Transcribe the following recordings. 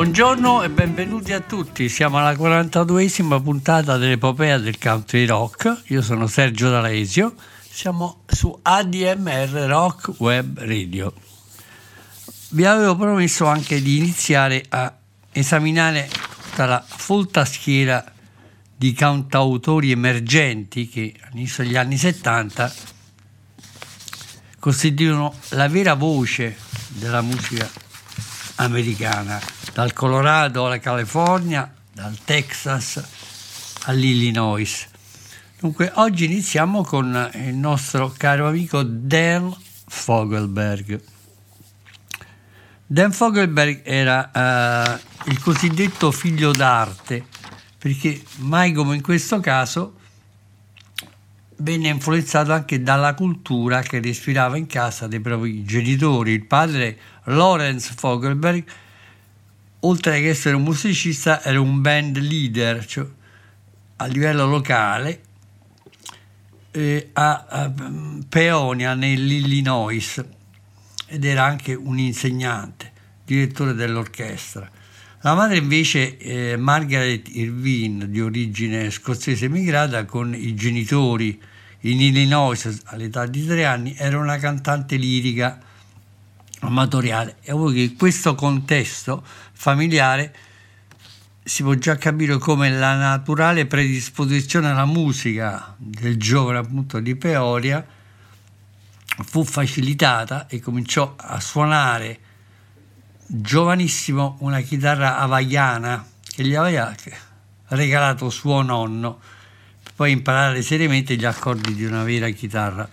Buongiorno e benvenuti a tutti, siamo alla 42esima puntata dell'epopea del country rock, io sono Sergio D'Alesio, siamo su ADMR Rock Web Radio. Vi avevo promesso anche di iniziare a esaminare tutta la folta schiera di cantautori emergenti che all'inizio degli anni 70 costituiscono la vera voce della musica americana, dal Colorado alla California, dal Texas all'Illinois. Dunque, oggi iniziamo con il nostro caro amico Dan Fogelberg. Dan Fogelberg era eh, il cosiddetto figlio d'arte, perché mai come in questo caso venne influenzato anche dalla cultura che respirava in casa dei propri genitori. Il padre, Lawrence Fogelberg, oltre che essere un musicista, era un band leader cioè, a livello locale eh, a, a Peonia, nell'Illinois, ed era anche un insegnante, direttore dell'orchestra. La madre invece, eh, Margaret Irvine, di origine scozzese emigrata, con i genitori in Illinois all'età di tre anni, era una cantante lirica amatoriale. E voi che in questo contesto familiare si può già capire come la naturale predisposizione alla musica del giovane appunto di Peoria fu facilitata e cominciò a suonare giovanissimo una chitarra hawaiana che gli aveva regalato suo nonno poi imparare seriamente gli accordi di una vera chitarra.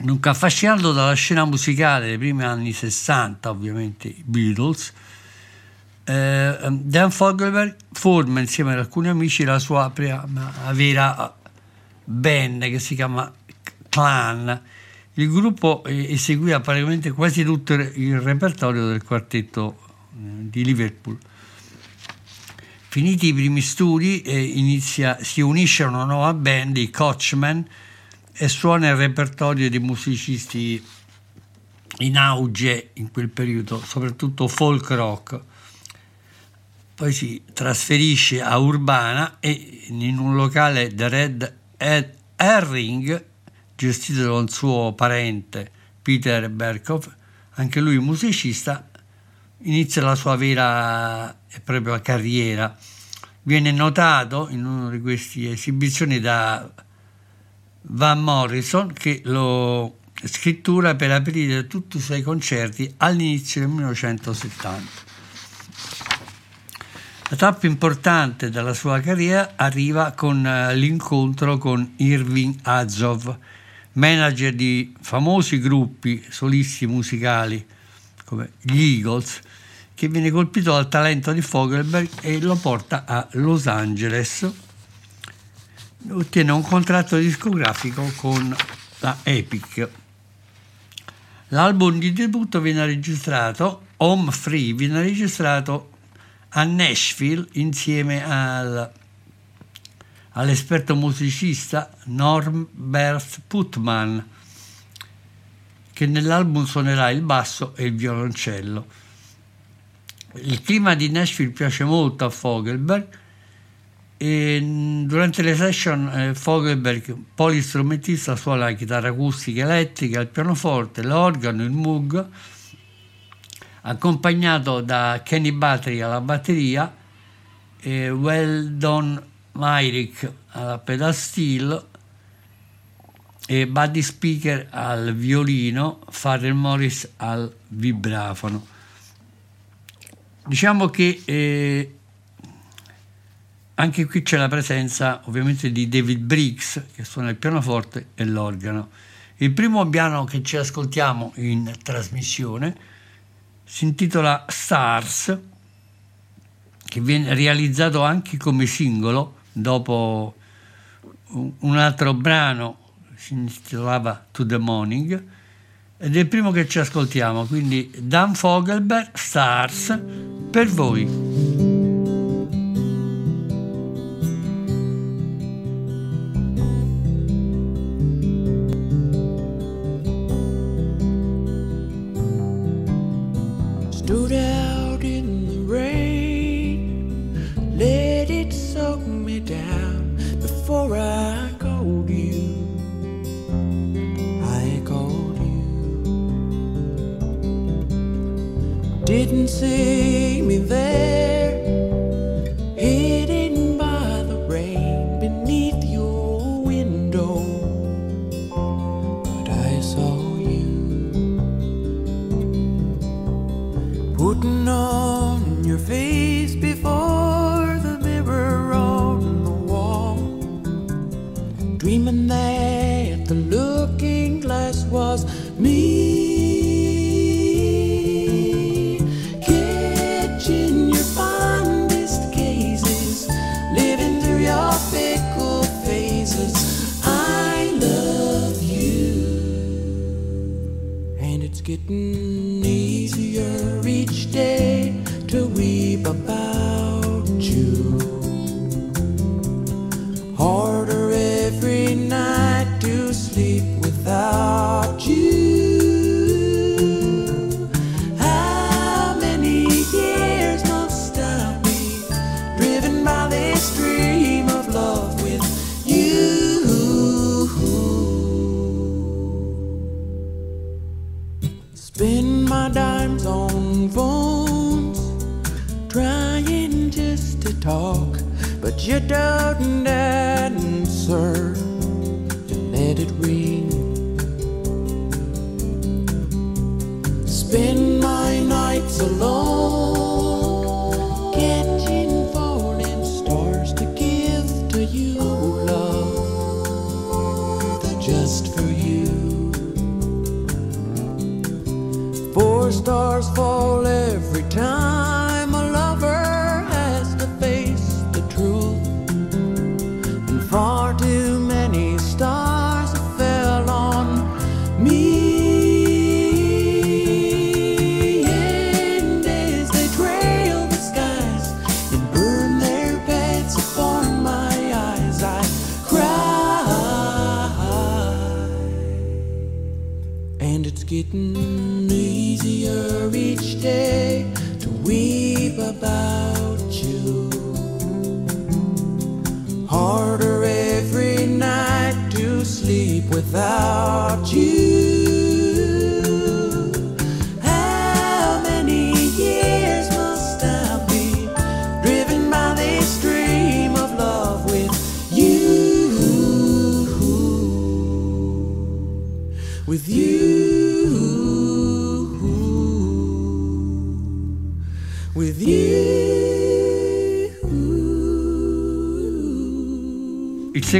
Dunque, affascinato dalla scena musicale dei primi anni 60, ovviamente i Beatles, eh, Dan Fogelberg forma insieme ad alcuni amici la sua prima vera band che si chiama Clan. Il gruppo eseguiva praticamente quasi tutto il repertorio del quartetto di Liverpool. Finiti i primi studi, inizia, si unisce a una nuova band, i Coachman, e suona il repertorio di musicisti in auge in quel periodo, soprattutto folk rock. Poi si trasferisce a Urbana e in un locale The Red Herring, gestito da un suo parente Peter Berkhoff, anche lui musicista, inizia la sua vera e propria carriera. Viene notato in una di queste esibizioni da Van Morrison che lo scrittura per aprire tutti i suoi concerti all'inizio del 1970. La tappa importante della sua carriera arriva con l'incontro con Irving Azov, manager di famosi gruppi solisti musicali come gli Eagles, che viene colpito dal talento di Fogelberg e lo porta a Los Angeles. Ottiene un contratto discografico con la Epic. L'album di debutto viene registrato, Home Free, viene registrato a Nashville insieme al, all'esperto musicista Norbert Putman, che nell'album suonerà il basso e il violoncello. Il clima di Nashville piace molto a Fogelberg e durante le session eh, Fogelberg, polistrumentista, suona la chitarra acustica elettrica, il pianoforte, l'organo, il Moog, accompagnato da Kenny Battery alla batteria e Weldon Myrick alla pedal steel e Buddy Speaker al violino, Farrell Morris al vibrafono. Diciamo che eh, anche qui c'è la presenza ovviamente di David Briggs che suona il pianoforte e l'organo. Il primo brano che ci ascoltiamo in trasmissione si intitola Stars, che viene realizzato anche come singolo dopo un altro brano si intitolava To the Morning ed è il primo che ci ascoltiamo, quindi Dan Fogelberg, Stars, per voi.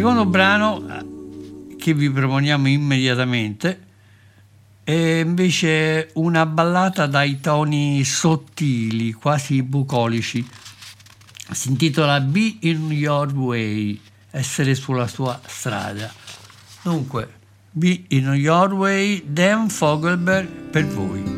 Secondo brano eh, che vi proponiamo immediatamente è invece una ballata dai toni sottili, quasi bucolici. Si intitola Be in Your Way, essere sulla sua strada. Dunque, Be in Your Way, Dan Fogelberg per voi.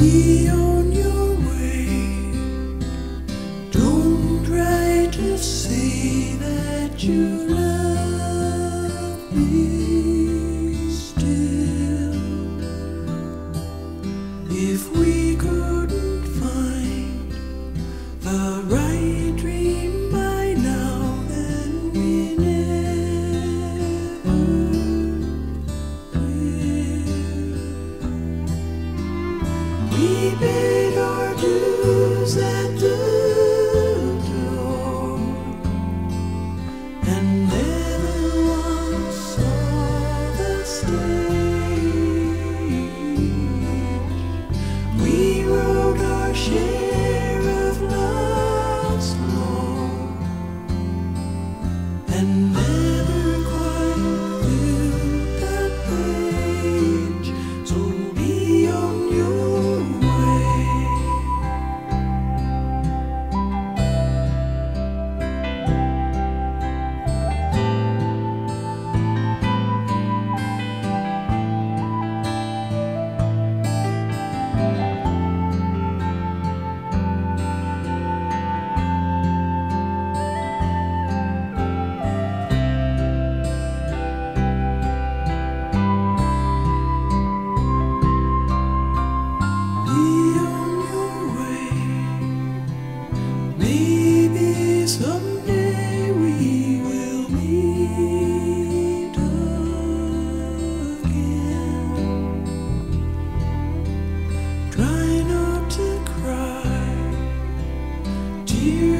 Be on your way. Don't try to say that you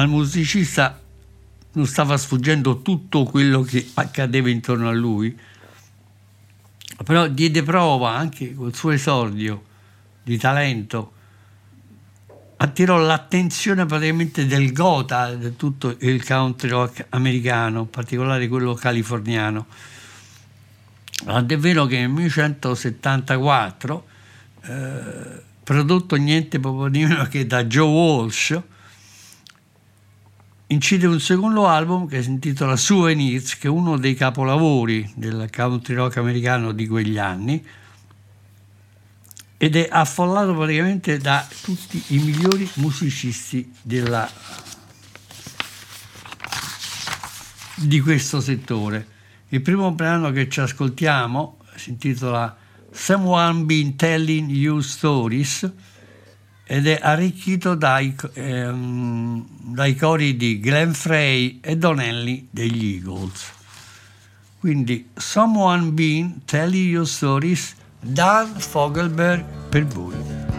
al musicista non stava sfuggendo tutto quello che accadeva intorno a lui, però diede prova anche col suo esordio di talento, attirò l'attenzione praticamente del gota, di tutto il country rock americano, in particolare quello californiano. Tant'è vero che nel 1974 eh, prodotto niente proprio di meno che da Joe Walsh, incide un secondo album che si intitola Souvenirs, che è uno dei capolavori del country rock americano di quegli anni, ed è affollato praticamente da tutti i migliori musicisti della- di questo settore. Il primo brano che ci ascoltiamo si intitola Someone Been Telling You Stories ed è arricchito dai, ehm, dai cori di Glenn Frey e Donnelly degli Eagles. Quindi Someone Been Telling You Stories, Dan Fogelberg per voi.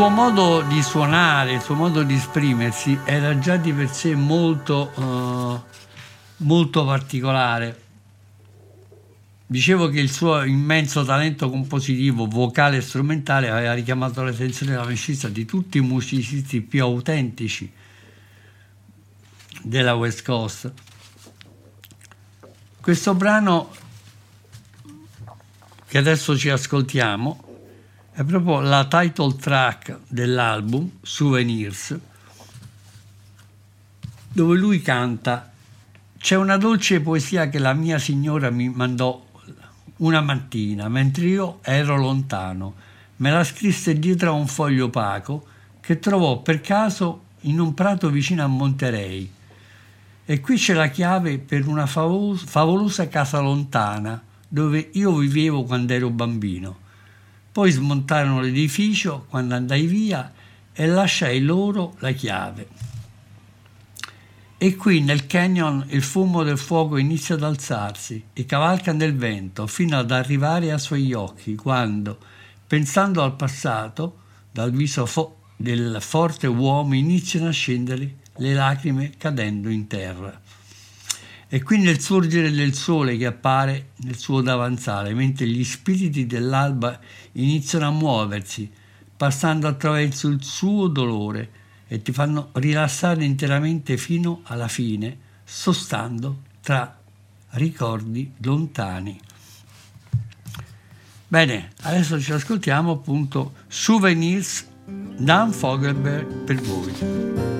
Suo modo di suonare, il suo modo di esprimersi era già di per sé molto, eh, molto particolare. Dicevo che il suo immenso talento compositivo, vocale e strumentale aveva richiamato l'attenzione e l'amicizia di tutti i musicisti più autentici della West Coast. Questo brano che adesso ci ascoltiamo è proprio la title track dell'album Souvenirs dove lui canta c'è una dolce poesia che la mia signora mi mandò una mattina mentre io ero lontano me la scrisse dietro a un foglio opaco che trovò per caso in un prato vicino a Monterey e qui c'è la chiave per una favolosa casa lontana dove io vivevo quando ero bambino. Poi smontarono l'edificio quando andai via e lasciai loro la chiave. E qui nel canyon il fumo del fuoco inizia ad alzarsi e cavalca nel vento fino ad arrivare ai suoi occhi quando, pensando al passato, dal viso fo- del forte uomo iniziano a scendere le lacrime cadendo in terra. E qui nel sorgere del sole che appare nel suo davanzale, mentre gli spiriti dell'alba iniziano a muoversi, passando attraverso il suo dolore e ti fanno rilassare interamente fino alla fine, sostando tra ricordi lontani. Bene, adesso ci ascoltiamo appunto Souvenirs Dan Fogelberg per voi.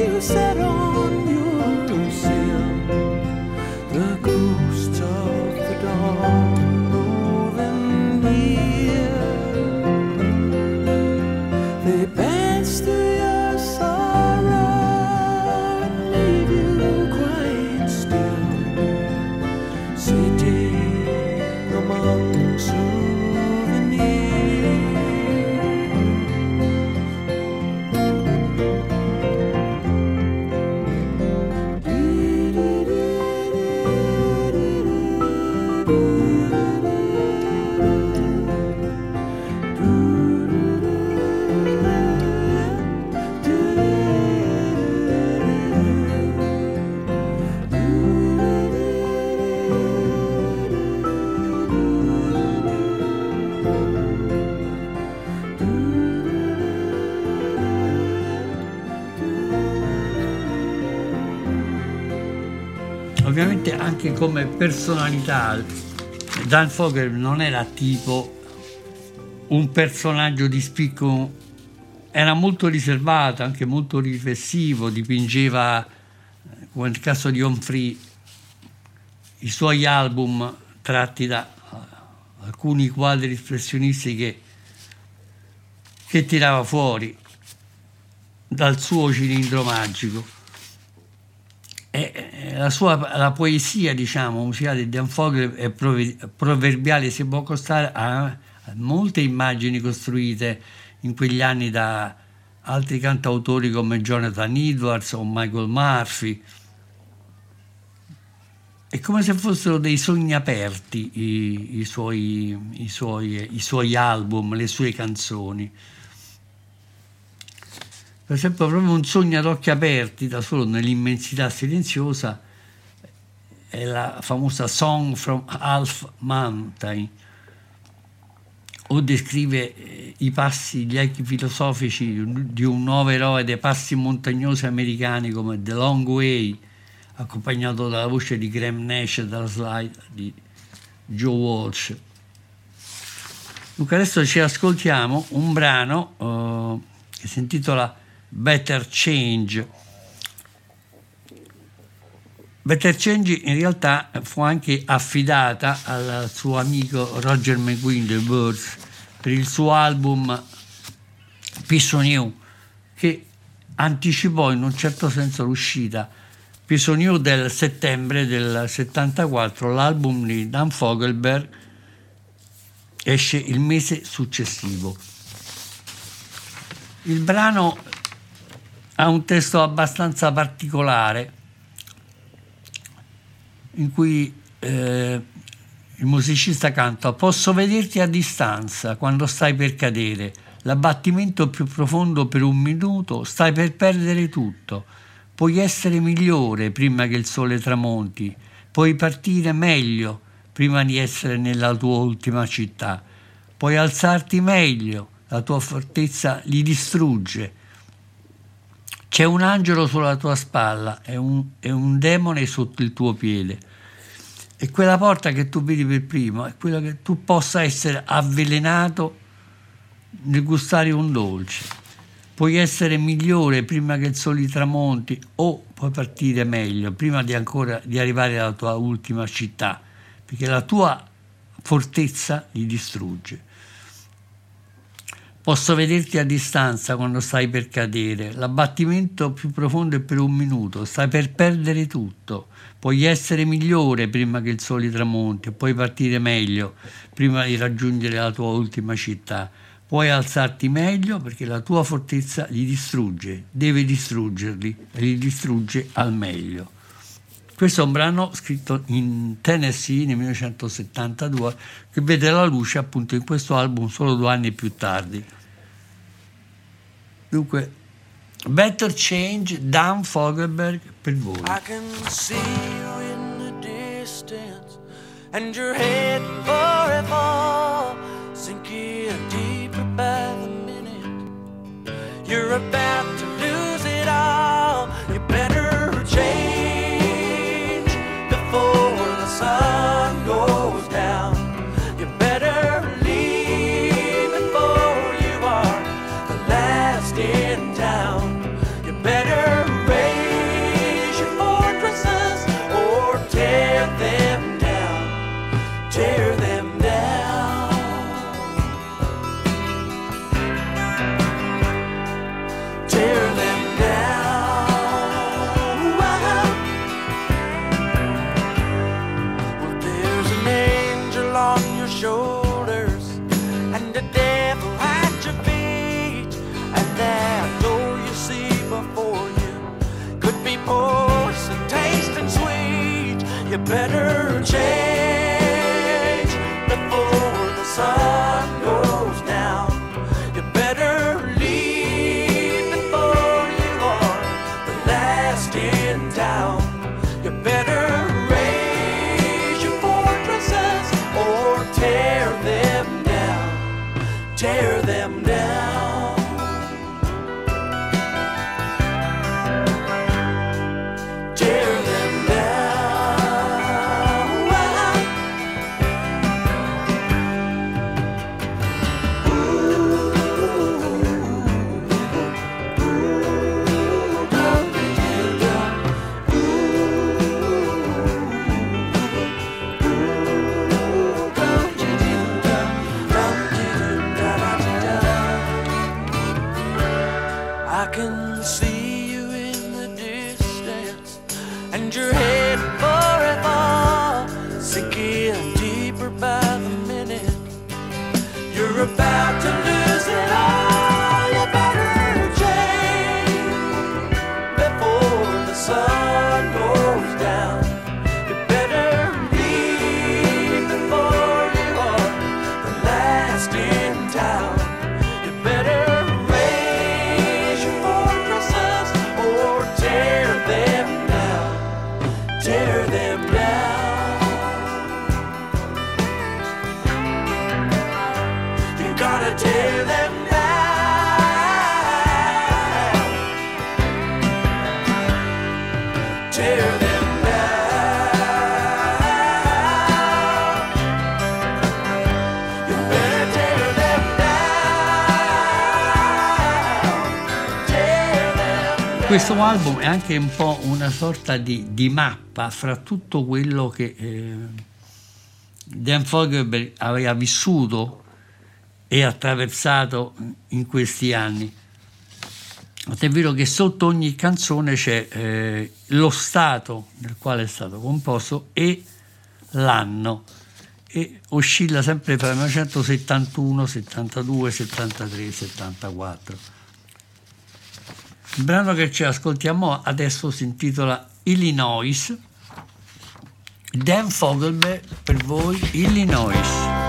you set on. Oh, ovviamente anche come personalità Dan Fogel non era tipo un personaggio di spicco, era molto riservato, anche molto riflessivo, dipingeva, come nel caso di Onfree, i suoi album tratti da eh, alcuni quadri espressionisti che, che tirava fuori dal suo cilindro magico. E eh, la sua la poesia, diciamo, musicale di Dan Fogel è prove- proverbiale, si può accostare a, a molte immagini costruite in quegli anni da altri cantautori come Jonathan Edwards o Michael Murphy. È come se fossero dei sogni aperti i, i suoi, i suoi- i suoi album, le sue canzoni. Esempio, proprio un sogno ad occhi aperti, da solo nell'immensità silenziosa, è la famosa Song from Half Mountain, o descrive eh, i passi, gli echi filosofici di un nuovo eroe dei passi montagnosi americani come The Long Way, accompagnato dalla voce di Graham Nash e dalla slide di Joe Walsh. Dunque adesso ci ascoltiamo un brano eh, che si intitola Better Change. Better Change in realtà fu anche affidata al suo amico Roger McGuinn dei Birds per il suo album You che anticipò in un certo senso l'uscita You del settembre del 74 l'album di Dan Fogelberg esce il mese successivo il brano ha un testo abbastanza particolare in cui eh, il musicista canta Posso vederti a distanza quando stai per cadere, l'abbattimento più profondo per un minuto, stai per perdere tutto, puoi essere migliore prima che il sole tramonti, puoi partire meglio prima di essere nella tua ultima città, puoi alzarti meglio, la tua fortezza li distrugge. C'è un angelo sulla tua spalla e un, e un demone sotto il tuo piede. E quella porta che tu vedi per primo è quella che tu possa essere avvelenato nel gustare un dolce. Puoi essere migliore prima che il sole tramonti o puoi partire meglio prima di ancora di arrivare alla tua ultima città, perché la tua fortezza li distrugge. Posso vederti a distanza quando stai per cadere, l'abbattimento più profondo è per un minuto, stai per perdere tutto, puoi essere migliore prima che il sole tramonti, puoi partire meglio prima di raggiungere la tua ultima città, puoi alzarti meglio perché la tua fortezza li distrugge, deve distruggerli li distrugge al meglio. Questo è un brano scritto in Tennessee nel 1972 che vede la luce appunto in questo album solo due anni più tardi. Dunque, Better Change, Dan Fogelberg per voi. I can see you in the distance, and you're heading for a fall, sinking deeper by the minute. You're about to lose it all. You better change before the sun Questo album è anche un po' una sorta di, di mappa fra tutto quello che eh, Dan Fogelberg aveva vissuto e attraversato in questi anni. è vero che sotto ogni canzone c'è eh, lo stato nel quale è stato composto e l'anno e oscilla sempre tra 1971, 72, 73, 74. Il brano che ci ascoltiamo adesso si intitola Illinois. Dan Fogelberg per voi Illinois.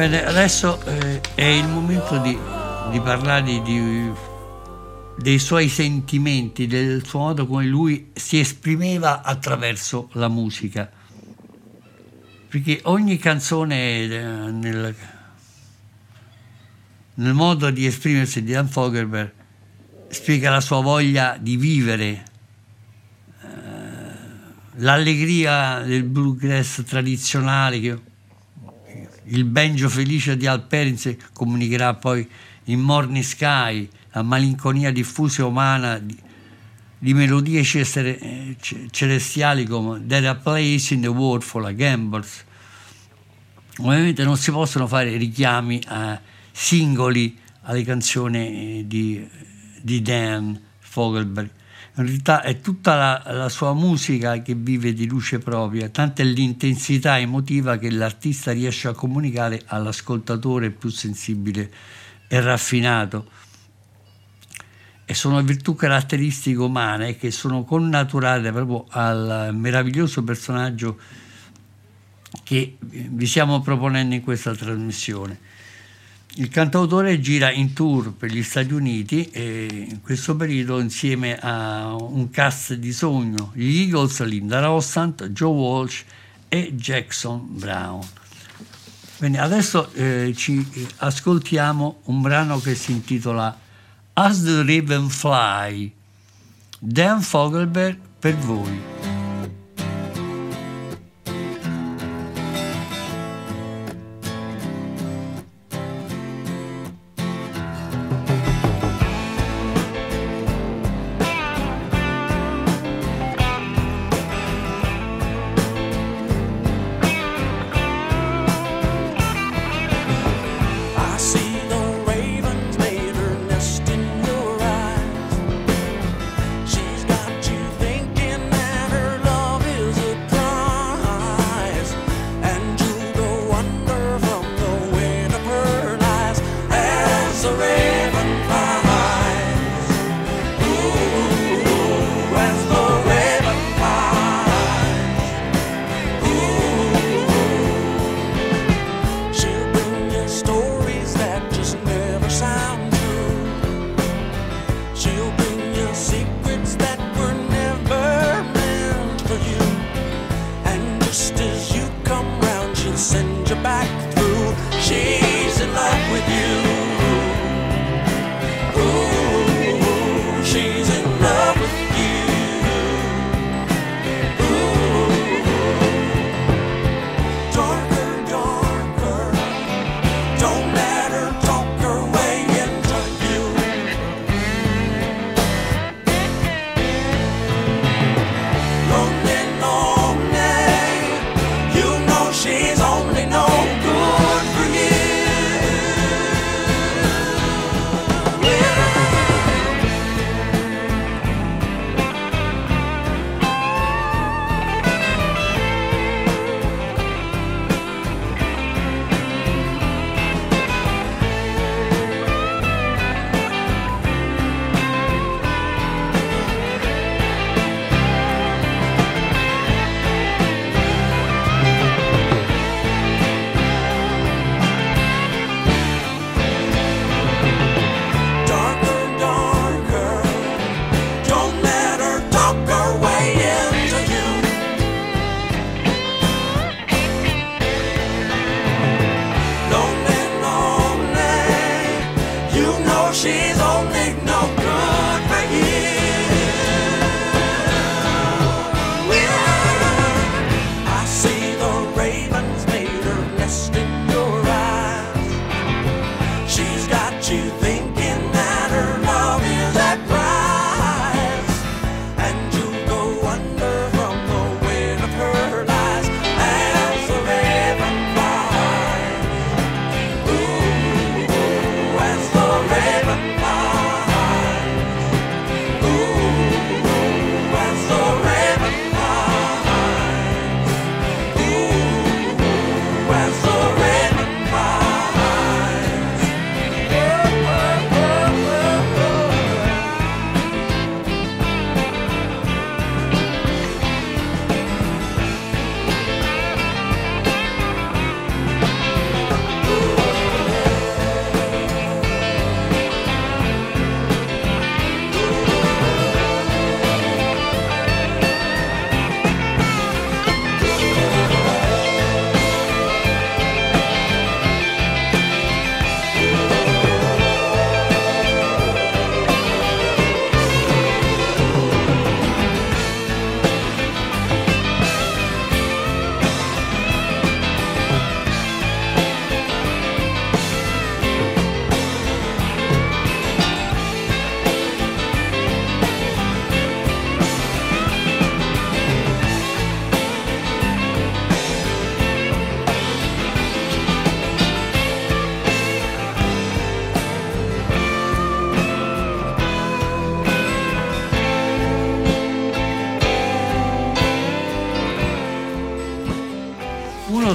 Bene, adesso eh, è il momento di, di parlare di, dei suoi sentimenti, del suo modo come lui si esprimeva attraverso la musica. Perché ogni canzone eh, nel, nel modo di esprimersi di Dan Fogelberg spiega la sua voglia di vivere, eh, l'allegria del bluegrass tradizionale, che il banjo felice di Al Perins comunicherà poi in Morning Sky, la malinconia diffusa e umana di, di melodie cesare- eh, ce- celestiali come There a Place in the World for the Gamblers. Ovviamente non si possono fare richiami a singoli alle canzoni eh, di, di Dan Fogelberg. In realtà è tutta la, la, sua musica che vive di luce propria, tanta è l'intensità emotiva che l'artista riesce a comunicare all'ascoltatore più sensibile e raffinato. E sono virtù caratteristiche umane che sono connaturate proprio al meraviglioso personaggio che vi stiamo proponendo in questa trasmissione. Il cantautore gira in tour per gli Stati Uniti e in questo periodo insieme a un cast di sogno, gli Eagles, Linda Rossant, Joe Walsh e Jackson Brown. Bene, adesso eh, ci ascoltiamo un brano che si intitola As the Raven Fly, Dan Fogelberg per voi.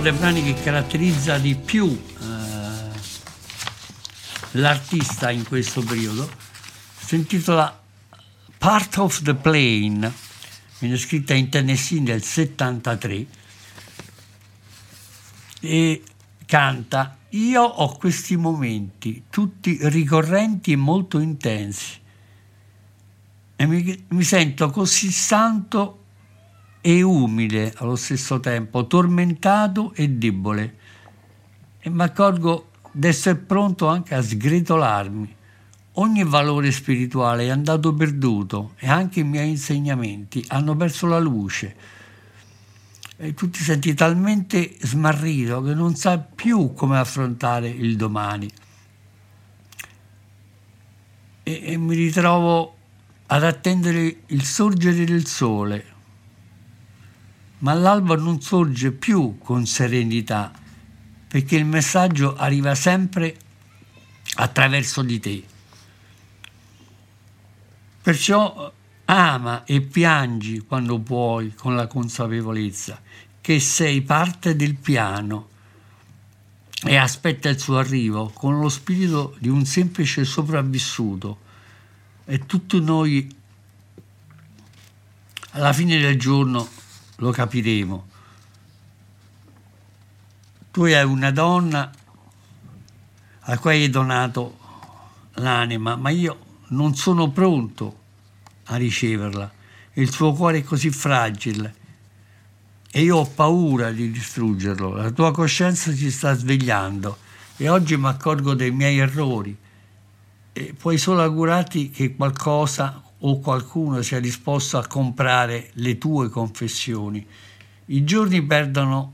Dei brani che caratterizza di più eh, l'artista in questo periodo. Si intitola Part of the Plane, viene scritta in Tennessee nel 73 e canta Io ho questi momenti, tutti ricorrenti e molto intensi, e mi, mi sento così santo e umile allo stesso tempo, tormentato e debole, e mi accorgo di essere pronto anche a sgretolarmi. Ogni valore spirituale è andato perduto e anche i miei insegnamenti hanno perso la luce. E tu ti senti talmente smarrito che non sai più come affrontare il domani. E, e mi ritrovo ad attendere il sorgere del sole, ma l'alba non sorge più con serenità, perché il messaggio arriva sempre attraverso di te. Perciò ama e piangi quando puoi con la consapevolezza che sei parte del piano e aspetta il suo arrivo con lo spirito di un semplice sopravvissuto e tutti noi alla fine del giorno lo capiremo. Tu hai una donna a cui hai donato l'anima, ma io non sono pronto a riceverla. Il suo cuore è così fragile e io ho paura di distruggerlo. La tua coscienza si sta svegliando e oggi mi accorgo dei miei errori. E puoi solo augurarti che qualcosa o qualcuno sia disposto a comprare le tue confessioni. I giorni perdono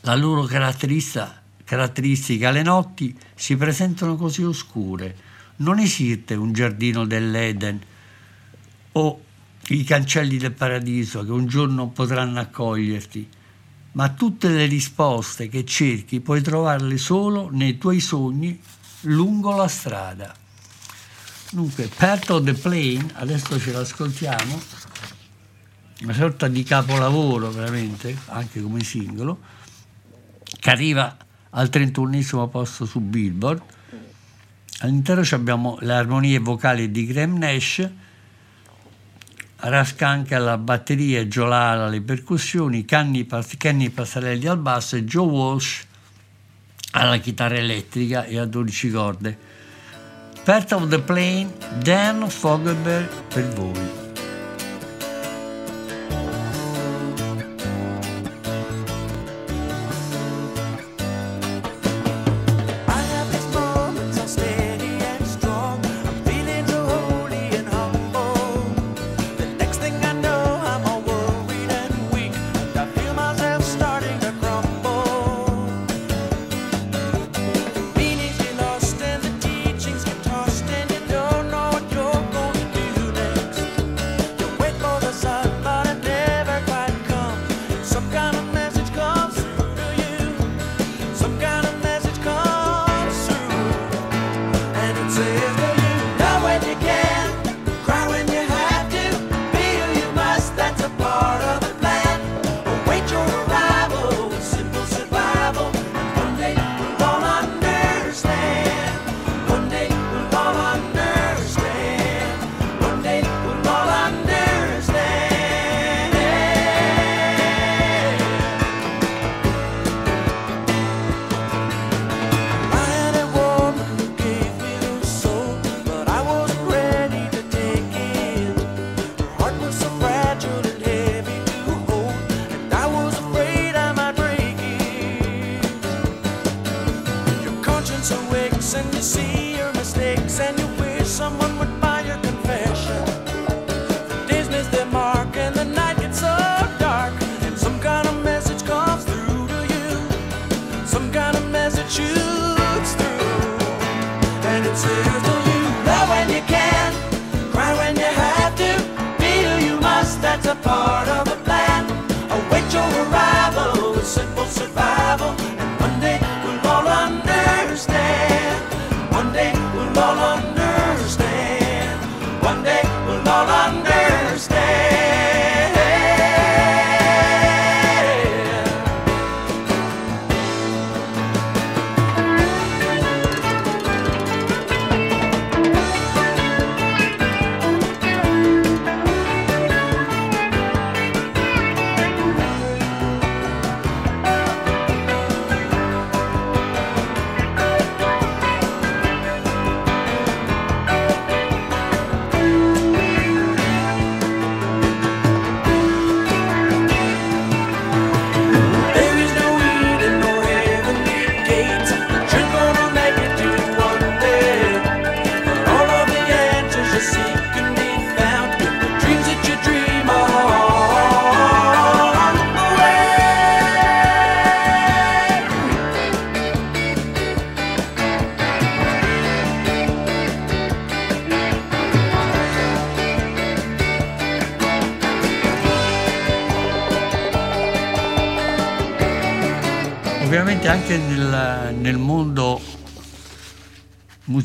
la loro caratteristica, le notti si presentano così oscure. Non esiste un giardino dell'Eden o i cancelli del paradiso che un giorno potranno accoglierti, ma tutte le risposte che cerchi puoi trovarle solo nei tuoi sogni lungo la strada. Dunque, Part of the Plane, adesso ce l'ascoltiamo, una sorta di capolavoro veramente, anche come singolo, che arriva al 31 posto su Billboard. All'interno abbiamo le armonie vocali di Graham Nash, Rasca anche alla batteria, Lara alle percussioni, Kenny Passarelli al basso e Joe Walsh alla chitarra elettrica e a 12 corde. Part of the Plane, Dan Fogelberg per voi.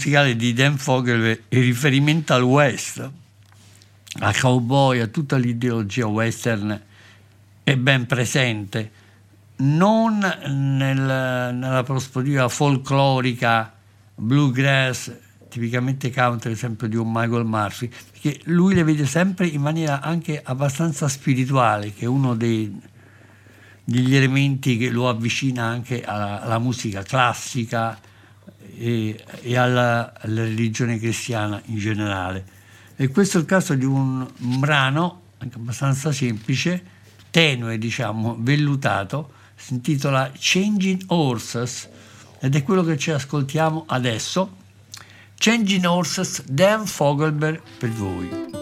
Musicale di Dan Fogel il riferimento al West, al cowboy, a tutta l'ideologia western è ben presente, non nel- nella prospettiva folclorica, bluegrass, tipicamente country, esempio di un Michael Murphy, perché lui le vede sempre in maniera anche abbastanza spirituale, che è uno dei, degli elementi che lo avvicina anche alla, alla musica classica e, e alla, alla religione cristiana in generale. E questo è il caso di un, brano anche abbastanza semplice, tenue, diciamo, vellutato, si intitola Changing Horses ed è quello che ci ascoltiamo adesso. Changing Horses, Dan Fogelberg per voi.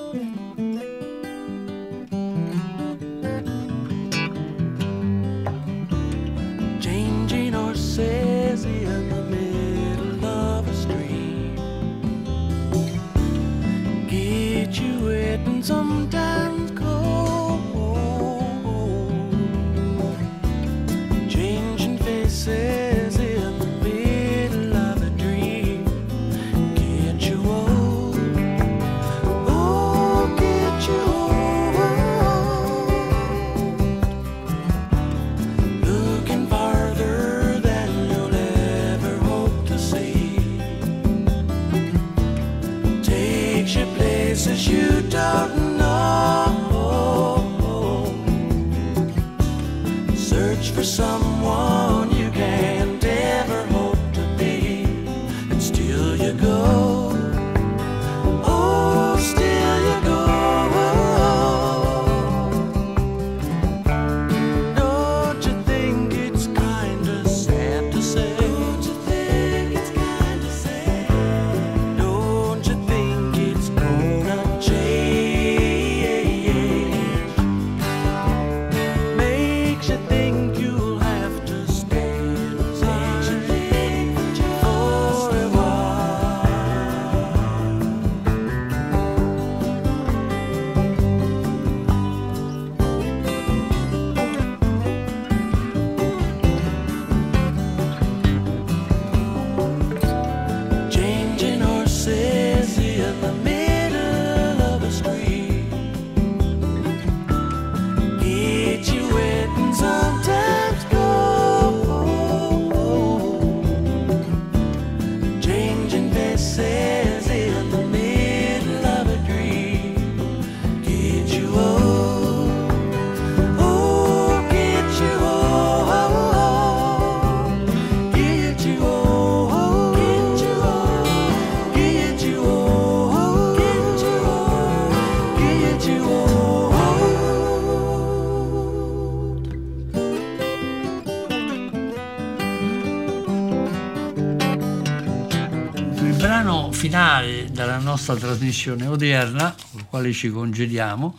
Nostra trasmissione odierna, con il quale ci congediamo,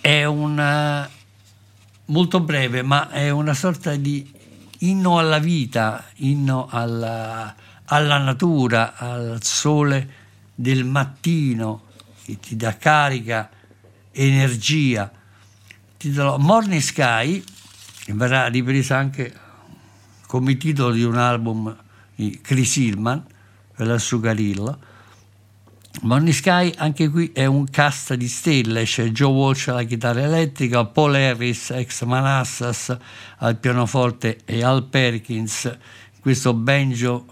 è un eh, molto breve, ma è una sorta di inno alla vita, inno alla, alla natura, al sole del mattino che ti dà carica, energia. Titolo Morning Sky, che verrà ripresa anche come titolo di un album di Chris Hillman per la Sugarillo. Morning Sky anche qui è un cast di stelle, c'è Joe Walsh alla chitarra elettrica, Paul Harris ex Manassas al pianoforte e Al Perkins, questo banjo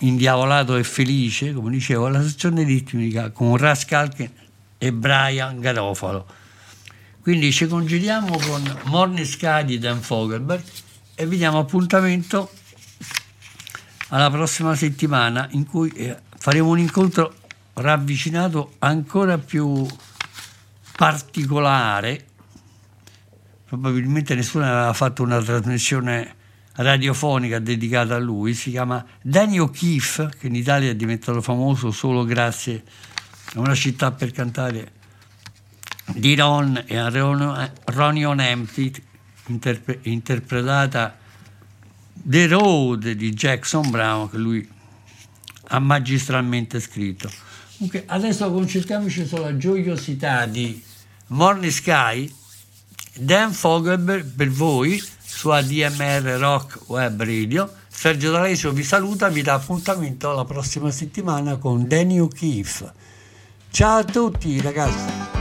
indiavolato e felice, come dicevo, alla sezione ritmica con Ras Kalkin e Brian Garofalo. Quindi ci congediamo con Morning Sky di Dan Fogelberg e vi diamo appuntamento alla prossima settimana in cui eh, faremo un incontro ravvicinato ancora più particolare. Probabilmente nessuno aveva fatto una trasmissione radiofonica dedicata a lui, si chiama Danny O'Keefe, che in Italia è diventato famoso solo grazie a una città per cantare di Ron e a Ron- Empty, interpre- interpretata The Road di Jackson Brown che lui ha magistralmente scritto. Dunque, adesso concentriamoci sulla gioiosità di Morning Sky, Dan Fogelberg per voi su ADMR Rock Web Radio. Sergio D'Alessio vi saluta, vi dà appuntamento la prossima settimana con Danny O'Keefe. Ciao a tutti ragazzi!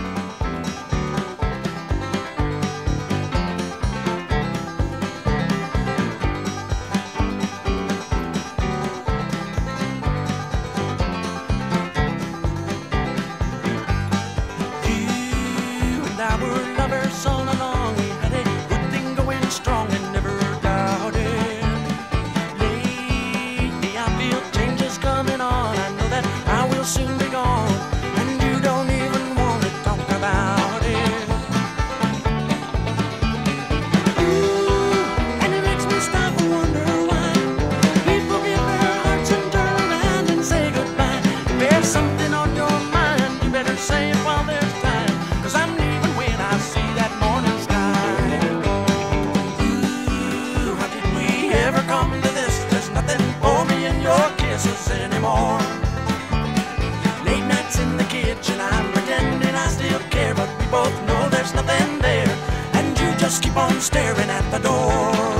there's nothing there. And you just keep on staring at the door.